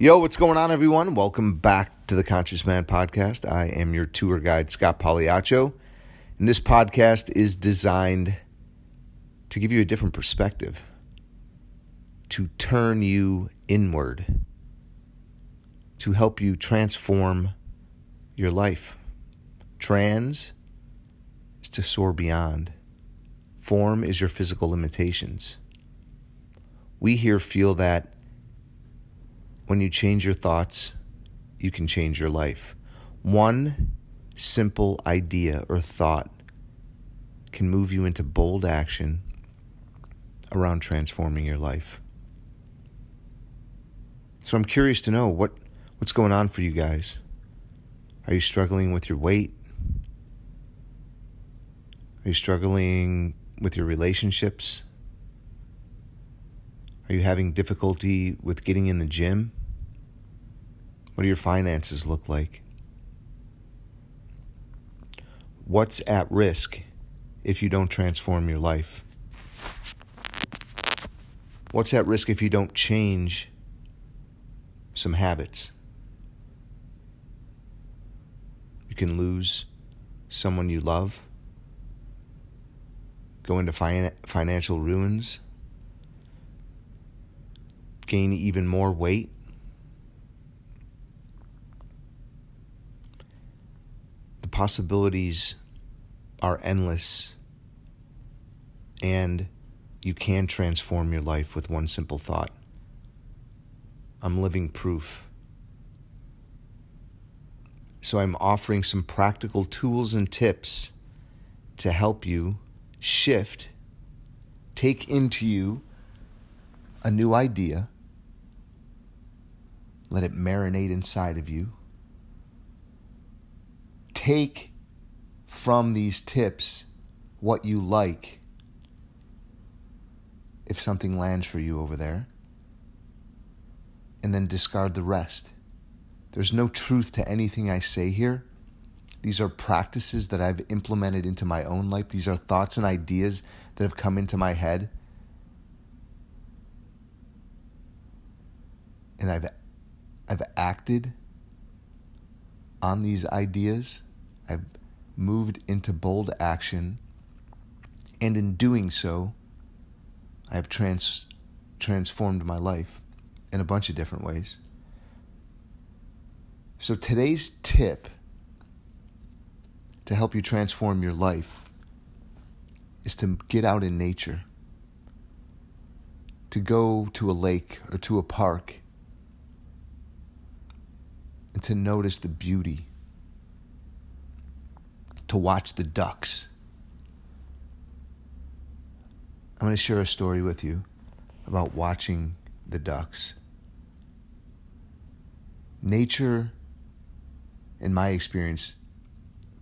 Yo, what's going on, everyone? Welcome back to the Conscious Man Podcast. I am your tour guide, Scott Pagliaccio, and this podcast is designed to give you a different perspective, to turn you inward, to help you transform your life. Trans is to soar beyond, form is your physical limitations. We here feel that when you change your thoughts, you can change your life. One simple idea or thought can move you into bold action around transforming your life. So I'm curious to know what what's going on for you guys. Are you struggling with your weight? Are you struggling with your relationships? Are you having difficulty with getting in the gym? What do your finances look like? What's at risk if you don't transform your life? What's at risk if you don't change some habits? You can lose someone you love, go into fin- financial ruins, gain even more weight possibilities are endless and you can transform your life with one simple thought. I'm living proof. So I'm offering some practical tools and tips to help you shift, take into you a new idea, let it marinate inside of you take from these tips what you like if something lands for you over there, and then discard the rest. There's no truth to anything I say here. These are practices that I've implemented into my own life. These are thoughts and ideas that have come into my head. And I've I've acted on these ideas I've moved into bold action, and in doing so, I have trans- transformed my life in a bunch of different ways. So, today's tip to help you transform your life is to get out in nature, to go to a lake or to a park, and to notice the beauty to watch the ducks. I'm going to share a story with you about watching the ducks. Nature, in my experience,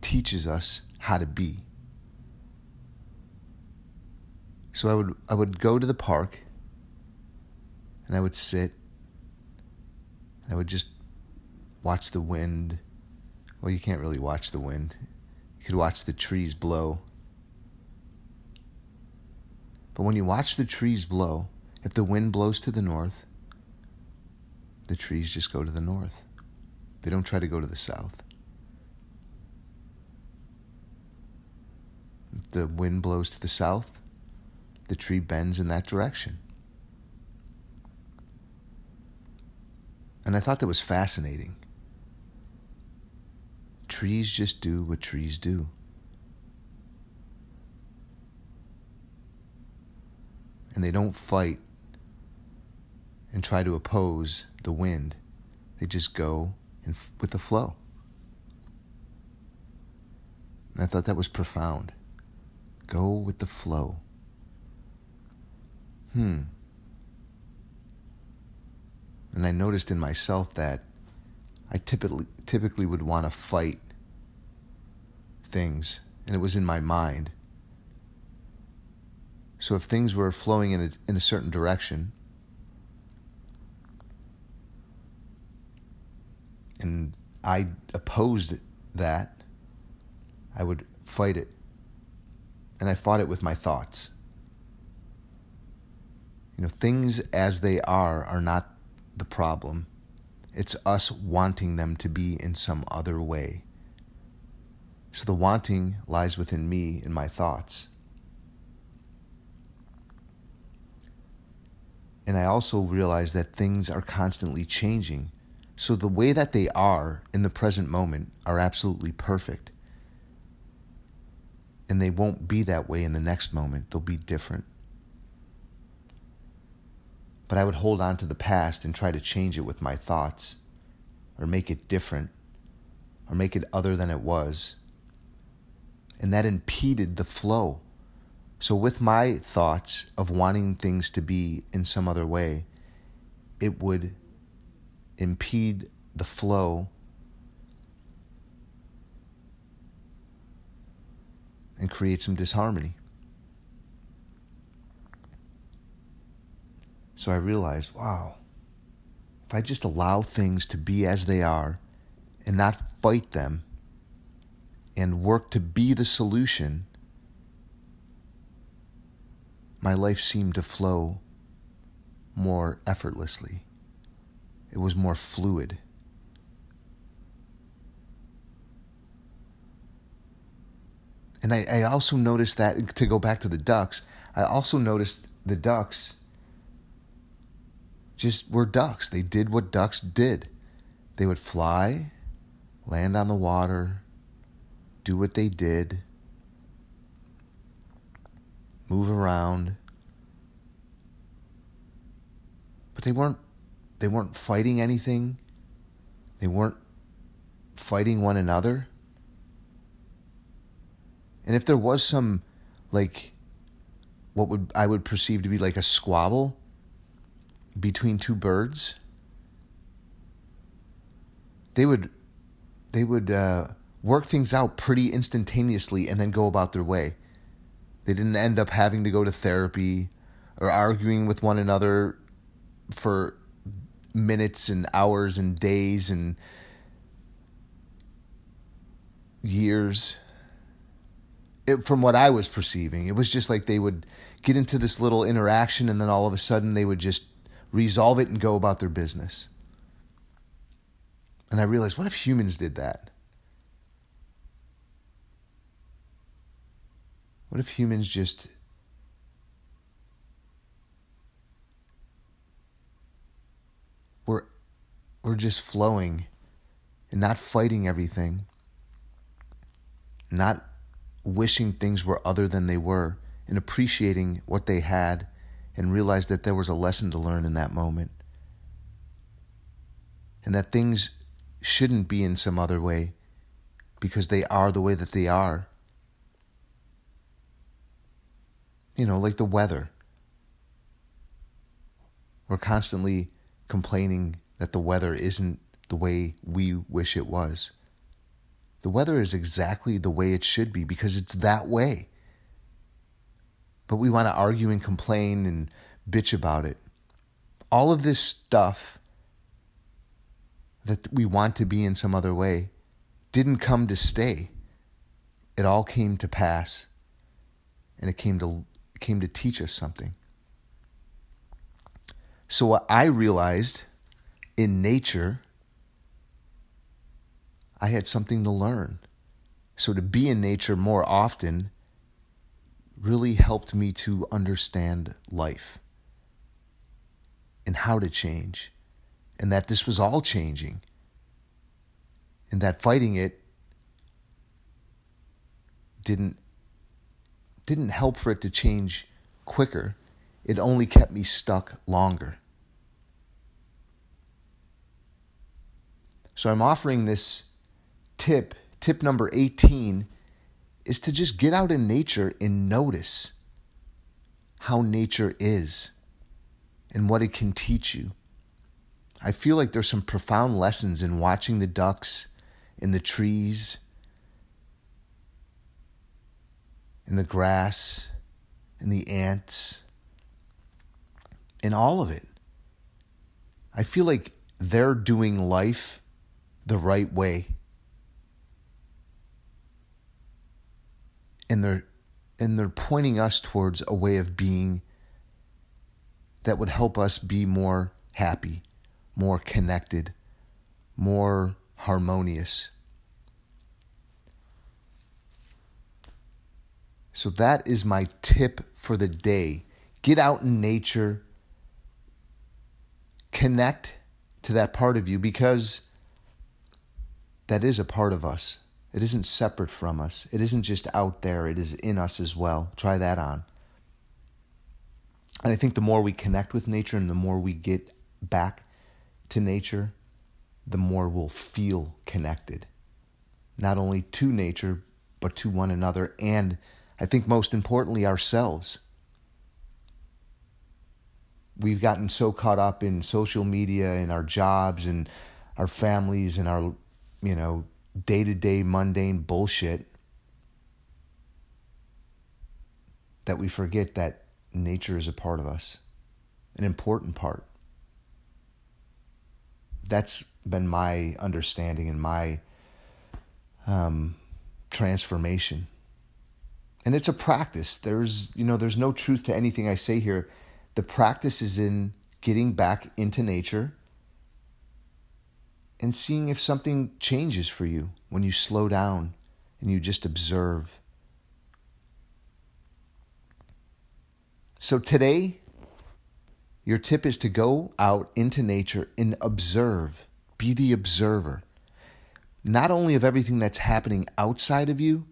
teaches us how to be. So I would I would go to the park and I would sit and I would just watch the wind. Well, you can't really watch the wind. You could watch the trees blow. But when you watch the trees blow, if the wind blows to the north, the trees just go to the north. They don't try to go to the south. If the wind blows to the south, the tree bends in that direction. And I thought that was fascinating. Trees just do what trees do. And they don't fight and try to oppose the wind. They just go f- with the flow. And I thought that was profound. Go with the flow. Hmm. And I noticed in myself that I typically typically would want to fight things, and it was in my mind. So if things were flowing in a, in a certain direction, and I opposed that, I would fight it. And I fought it with my thoughts. You know, things as they are are not the problem It's us wanting them to be in some other way. So the wanting lies within me in my thoughts. And I also realize that things are constantly changing. So the way that they are in the present moment are absolutely perfect. And they won't be that way in the next moment, they'll be different. But I would hold on to the past and try to change it with my thoughts, or make it different, or make it other than it was. And that impeded the flow. So, with my thoughts of wanting things to be in some other way, it would impede the flow and create some disharmony. So I realized, wow, if I just allow things to be as they are and not fight them and work to be the solution, my life seemed to flow more effortlessly. It was more fluid. And I, I also noticed that, to go back to the ducks, I also noticed the ducks just were ducks. They did what ducks did. They would fly, land on the water, do what they did, move around. But they weren't they weren't fighting anything. They weren't fighting one another. And if there was some like what would I would perceive to be like a squabble, between two birds, they would they would uh, work things out pretty instantaneously and then go about their way. They didn't end up having to go to therapy or arguing with one another for minutes and hours and days and years. It, from what I was perceiving, it was just like they would get into this little interaction and then all of a sudden they would just resolve it, and go about their business. And I realized, what if humans did that? What if humans just were, were just flowing and not fighting everything, not wishing things were other than they were, and appreciating what they had and realized that there was a lesson to learn in that moment. And that things shouldn't be in some other way because they are the way that they are. You know, like the weather. We're constantly complaining that the weather isn't the way we wish it was. The weather is exactly the way it should be because it's that way but we want to argue and complain and bitch about it. All of this stuff that we want to be in some other way didn't come to stay. It all came to pass and it came to came to teach us something. So what I realized in nature I had something to learn. So to be in nature more often really helped me to understand life and how to change, and that this was all changing, and that fighting it didn't didn't help for it to change quicker. It only kept me stuck longer. So I'm offering this tip, tip number 18 is to just get out in nature and notice how nature is and what it can teach you. I feel like there's some profound lessons in watching the ducks in the trees, in the grass, in the ants, in all of it. I feel like they're doing life the right way. and they're and they're pointing us towards a way of being that would help us be more happy, more connected, more harmonious. So that is my tip for the day. Get out in nature, connect to that part of you because that is a part of us. It isn't separate from us. It isn't just out there, it is in us as well. Try that on. And I think the more we connect with nature and the more we get back to nature, the more we'll feel connected. Not only to nature, but to one another, and I think most importantly, ourselves. We've gotten so caught up in social media and our jobs and our families and our, you know, day to day mundane bullshit that we forget that nature is a part of us, an important part. That's been my understanding and my um, transformation. And it's a practice. There's, you know, there's no truth to anything I say here. The practice is in getting back into nature and seeing if something changes for you when you slow down and you just observe. So today, your tip is to go out into nature and observe. Be the observer. Not only of everything that's happening outside of you,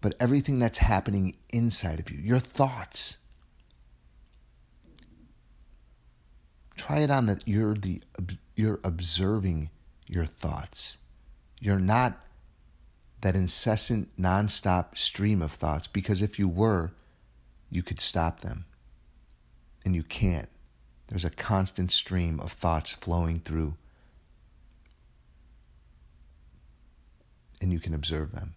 but everything that's happening inside of you, your thoughts. Try it on that you're the you're observing your thoughts. You're not that incessant, nonstop stream of thoughts because if you were, you could stop them. And you can't. There's a constant stream of thoughts flowing through. And you can observe them.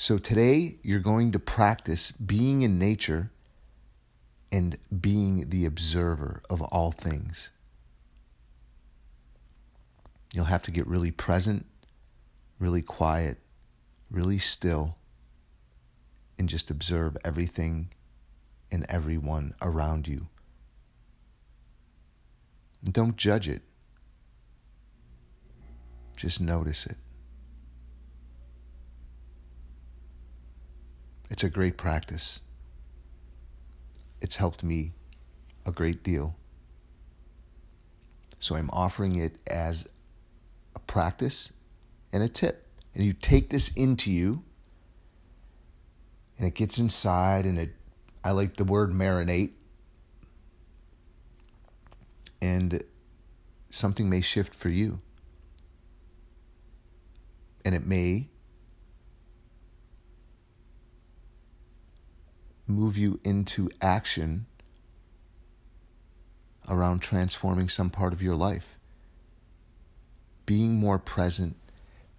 So today, you're going to practice being in nature and being the observer of all things. You'll have to get really present, really quiet, really still, and just observe everything and everyone around you. Don't judge it, just notice it. It's a great practice. It's helped me a great deal. So I'm offering it as a practice and a tip. And you take this into you, and it gets inside, and it, I like the word marinate. And something may shift for you. And it may move you into action around transforming some part of your life being more present,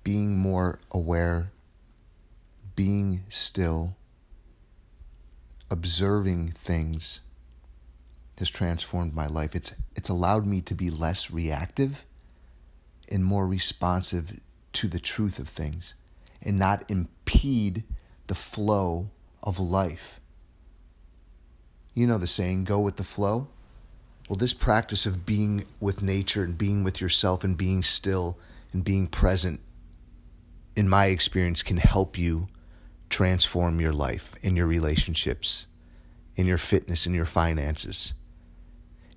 being more aware, being still, observing things has transformed my life. It's it's allowed me to be less reactive and more responsive to the truth of things and not impede the flow of life. You know the saying, go with the flow. Well, this practice of being with nature and being with yourself and being still and being present, in my experience, can help you transform your life and your relationships, in your fitness and your finances.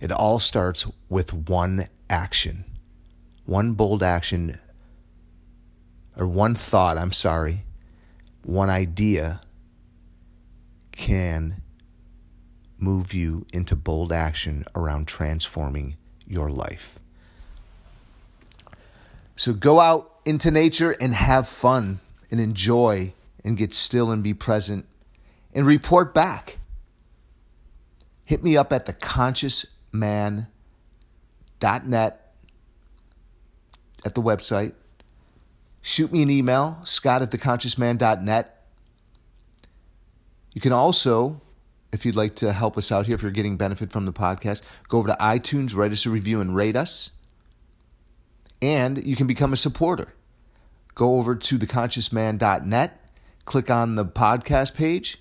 It all starts with one action, one bold action, or one thought, I'm sorry, one idea can move you into bold action around transforming your life. So go out into nature and have fun and enjoy and get still and be present and report back. Hit me up at theconsciousman.net at the website. Shoot me an email, scott at theconsciousman.net. You can also if you'd like to help us out here, if you're getting benefit from the podcast, go over to iTunes, write us a review, and rate us. And you can become a supporter. Go over to theconsciousman.net, click on the podcast page,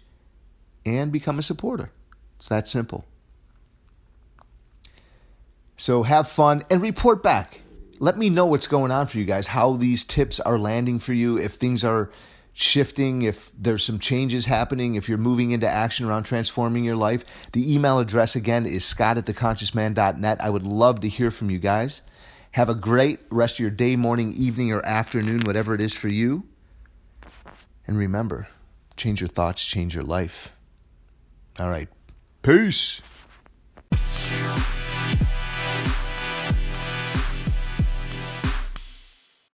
and become a supporter. It's that simple. So have fun and report back. let me know what's going on for you guys, how these tips are landing for you, if things are shifting, if there's some changes happening, if you're moving into action around transforming your life. The email address again is scott at theconsciousman.net. I would love to hear from you guys. Have a great rest of your day, morning, evening, or afternoon, whatever it is for you. And remember, change your thoughts, change your life. All right. Peace.